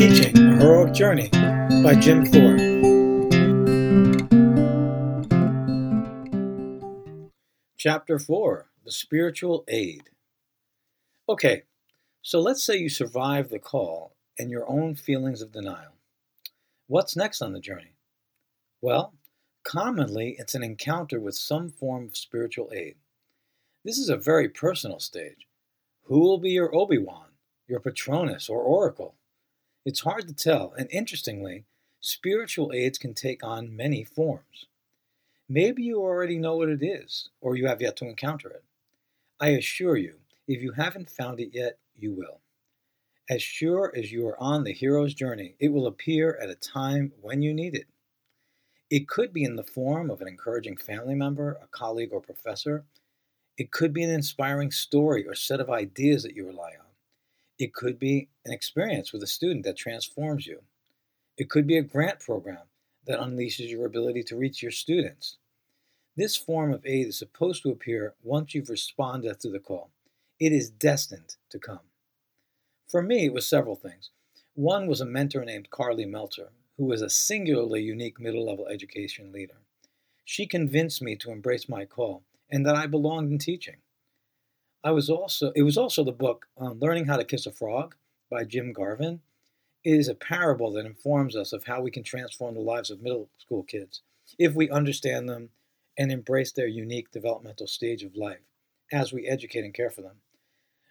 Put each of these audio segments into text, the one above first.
Teaching A Heroic Journey by Jim Thorpe. Chapter 4 The Spiritual Aid. Okay, so let's say you survive the call and your own feelings of denial. What's next on the journey? Well, commonly it's an encounter with some form of spiritual aid. This is a very personal stage. Who will be your Obi Wan, your Patronus, or Oracle? It's hard to tell, and interestingly, spiritual aids can take on many forms. Maybe you already know what it is, or you have yet to encounter it. I assure you, if you haven't found it yet, you will. As sure as you are on the hero's journey, it will appear at a time when you need it. It could be in the form of an encouraging family member, a colleague, or professor. It could be an inspiring story or set of ideas that you rely on. It could be an experience with a student that transforms you. It could be a grant program that unleashes your ability to reach your students. This form of aid is supposed to appear once you've responded to the call. It is destined to come. For me, it was several things. One was a mentor named Carly Melter, who was a singularly unique middle level education leader. She convinced me to embrace my call and that I belonged in teaching. I was also it was also the book um, Learning How to Kiss a Frog by Jim Garvin. It is a parable that informs us of how we can transform the lives of middle school kids if we understand them and embrace their unique developmental stage of life as we educate and care for them.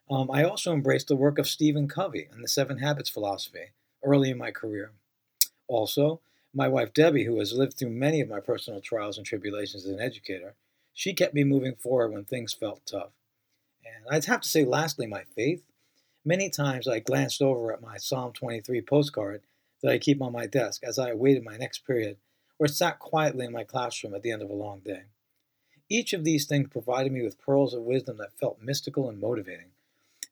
Um, I also embraced the work of Stephen Covey and the Seven Habits philosophy early in my career. Also, my wife Debbie, who has lived through many of my personal trials and tribulations as an educator, she kept me moving forward when things felt tough. And I'd have to say, lastly, my faith. Many times I glanced over at my Psalm 23 postcard that I keep on my desk as I awaited my next period, or sat quietly in my classroom at the end of a long day. Each of these things provided me with pearls of wisdom that felt mystical and motivating.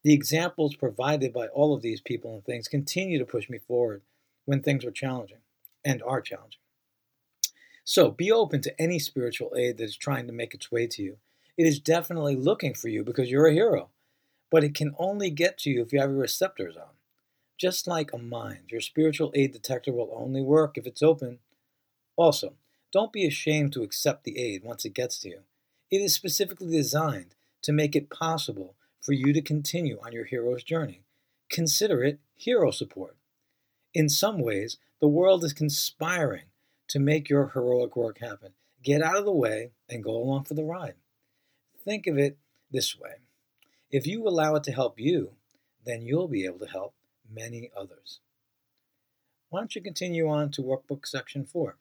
The examples provided by all of these people and things continue to push me forward when things are challenging and are challenging. So be open to any spiritual aid that is trying to make its way to you it is definitely looking for you because you're a hero. But it can only get to you if you have your receptors on. Just like a mind, your spiritual aid detector will only work if it's open. Also, don't be ashamed to accept the aid once it gets to you. It is specifically designed to make it possible for you to continue on your hero's journey. Consider it hero support. In some ways, the world is conspiring to make your heroic work happen. Get out of the way and go along for the ride. Think of it this way if you allow it to help you, then you'll be able to help many others. Why don't you continue on to workbook section four?